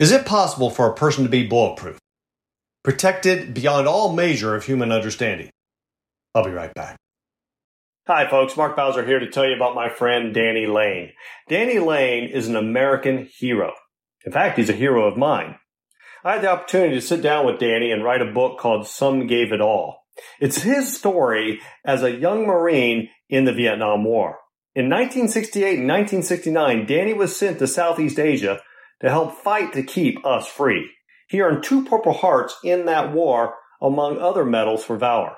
Is it possible for a person to be bulletproof, protected beyond all measure of human understanding? I'll be right back. Hi, folks. Mark Bowser here to tell you about my friend Danny Lane. Danny Lane is an American hero. In fact, he's a hero of mine. I had the opportunity to sit down with Danny and write a book called Some Gave It All. It's his story as a young Marine in the Vietnam War. In 1968 and 1969, Danny was sent to Southeast Asia to help fight to keep us free. He earned two Purple Hearts in that war, among other medals for valor.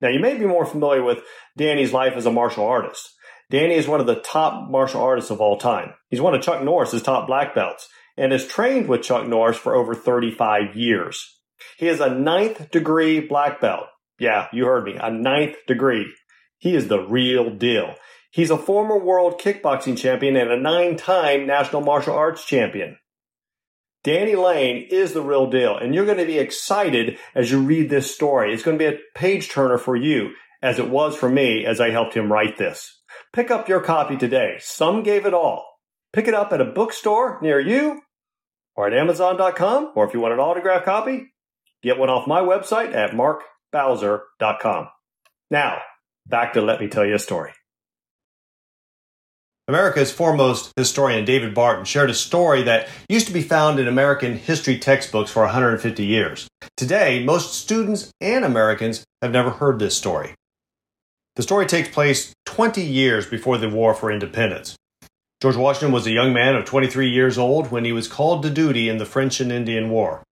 Now, you may be more familiar with Danny's life as a martial artist. Danny is one of the top martial artists of all time. He's one of Chuck Norris's top black belts and has trained with Chuck Norris for over 35 years. He is a ninth degree black belt. Yeah, you heard me, a ninth degree. He is the real deal. He's a former world kickboxing champion and a nine time national martial arts champion. Danny Lane is the real deal, and you're going to be excited as you read this story. It's going to be a page turner for you, as it was for me as I helped him write this. Pick up your copy today. Some gave it all. Pick it up at a bookstore near you or at Amazon.com, or if you want an autographed copy, get one off my website at markbowser.com. Now, back to Let Me Tell You a Story. America's foremost historian David Barton shared a story that used to be found in American history textbooks for 150 years. Today, most students and Americans have never heard this story. The story takes place 20 years before the War for Independence. George Washington was a young man of 23 years old when he was called to duty in the French and Indian War.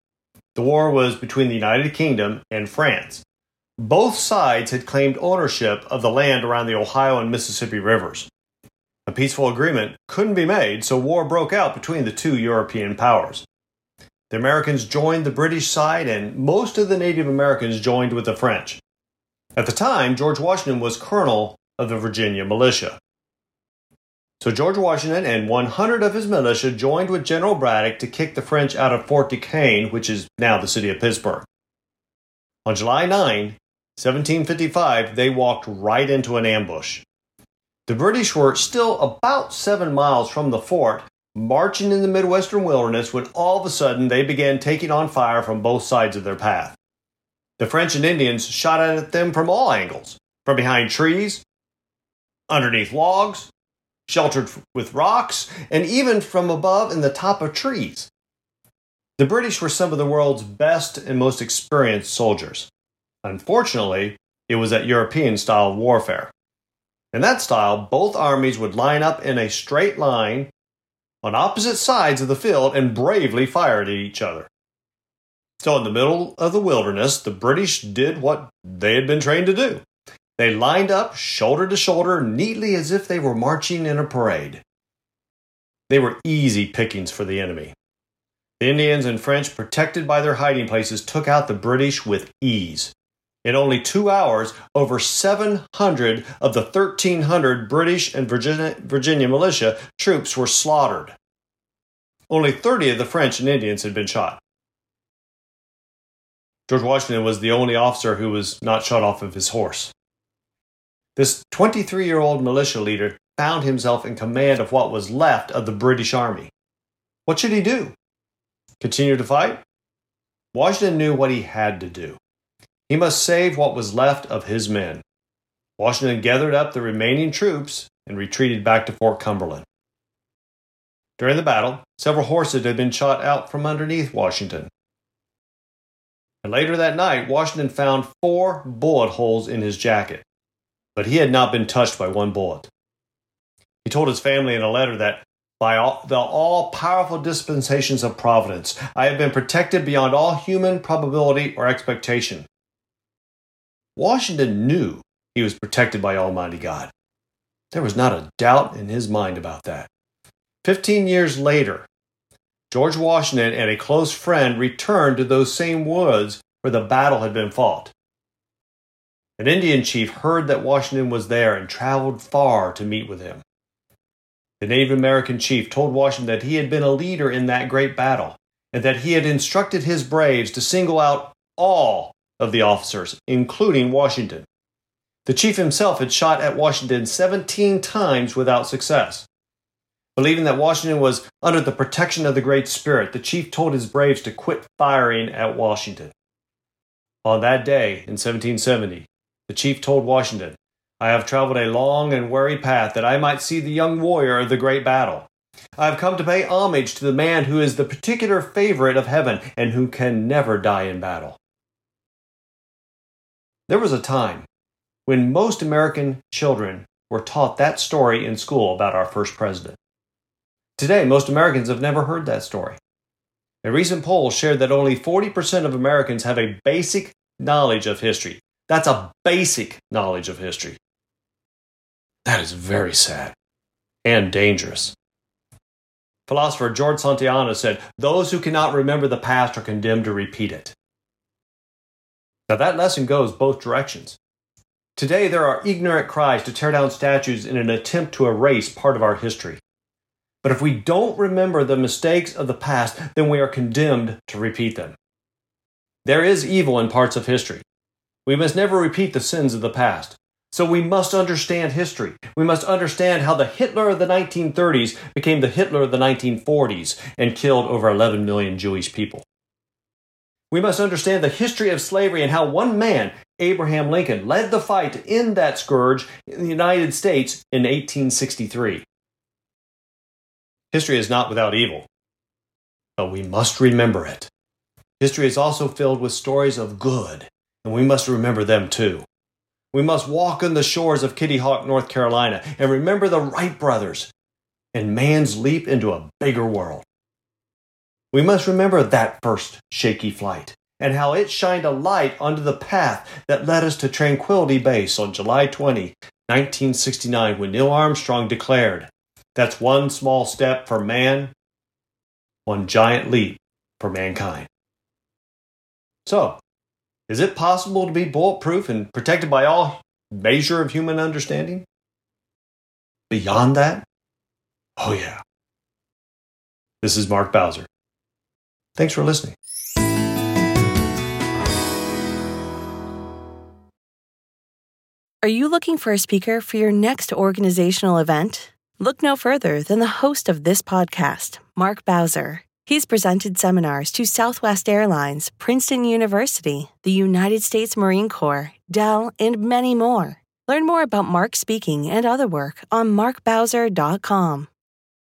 The war was between the United Kingdom and France. Both sides had claimed ownership of the land around the Ohio and Mississippi rivers. A peaceful agreement couldn't be made, so war broke out between the two European powers. The Americans joined the British side, and most of the Native Americans joined with the French. At the time, George Washington was colonel of the Virginia militia. So George Washington and 100 of his militia joined with General Braddock to kick the French out of Fort Duquesne, which is now the city of Pittsburgh. On July 9, 1755, they walked right into an ambush. The British were still about seven miles from the fort, marching in the Midwestern wilderness, when all of a sudden they began taking on fire from both sides of their path. The French and Indians shot at them from all angles from behind trees, underneath logs, sheltered with rocks, and even from above in the top of trees. The British were some of the world's best and most experienced soldiers. Unfortunately, it was that European style warfare. In that style, both armies would line up in a straight line on opposite sides of the field and bravely fire at each other. So, in the middle of the wilderness, the British did what they had been trained to do. They lined up shoulder to shoulder, neatly as if they were marching in a parade. They were easy pickings for the enemy. The Indians and French, protected by their hiding places, took out the British with ease. In only two hours, over 700 of the 1,300 British and Virginia, Virginia militia troops were slaughtered. Only 30 of the French and Indians had been shot. George Washington was the only officer who was not shot off of his horse. This 23 year old militia leader found himself in command of what was left of the British Army. What should he do? Continue to fight? Washington knew what he had to do. He must save what was left of his men. Washington gathered up the remaining troops and retreated back to Fort Cumberland. During the battle, several horses had been shot out from underneath Washington. And later that night, Washington found four bullet holes in his jacket, but he had not been touched by one bullet. He told his family in a letter that by all, the all powerful dispensations of providence, I have been protected beyond all human probability or expectation. Washington knew he was protected by Almighty God. There was not a doubt in his mind about that. Fifteen years later, George Washington and a close friend returned to those same woods where the battle had been fought. An Indian chief heard that Washington was there and traveled far to meet with him. The Native American chief told Washington that he had been a leader in that great battle and that he had instructed his braves to single out all of the officers, including Washington. The chief himself had shot at Washington 17 times without success. Believing that Washington was under the protection of the Great Spirit, the chief told his braves to quit firing at Washington. On that day in 1770, the chief told Washington, I have traveled a long and weary path that I might see the young warrior of the great battle. I have come to pay homage to the man who is the particular favorite of heaven and who can never die in battle. There was a time when most American children were taught that story in school about our first president. Today, most Americans have never heard that story. A recent poll shared that only 40% of Americans have a basic knowledge of history. That's a basic knowledge of history. That is very sad and dangerous. Philosopher George Santayana said, Those who cannot remember the past are condemned to repeat it. Now, that lesson goes both directions. Today, there are ignorant cries to tear down statues in an attempt to erase part of our history. But if we don't remember the mistakes of the past, then we are condemned to repeat them. There is evil in parts of history. We must never repeat the sins of the past. So we must understand history. We must understand how the Hitler of the 1930s became the Hitler of the 1940s and killed over 11 million Jewish people. We must understand the history of slavery and how one man, Abraham Lincoln, led the fight to end that scourge in the United States in 1863. History is not without evil, but we must remember it. History is also filled with stories of good, and we must remember them too. We must walk on the shores of Kitty Hawk, North Carolina, and remember the Wright brothers and man's leap into a bigger world. We must remember that first shaky flight and how it shined a light onto the path that led us to Tranquility Base on July 20, 1969, when Neil Armstrong declared, That's one small step for man, one giant leap for mankind. So, is it possible to be bulletproof and protected by all measure of human understanding? Beyond that? Oh, yeah. This is Mark Bowser. Thanks for listening. Are you looking for a speaker for your next organizational event? Look no further than the host of this podcast, Mark Bowser. He's presented seminars to Southwest Airlines, Princeton University, the United States Marine Corps, Dell, and many more. Learn more about Mark speaking and other work on markbowser.com.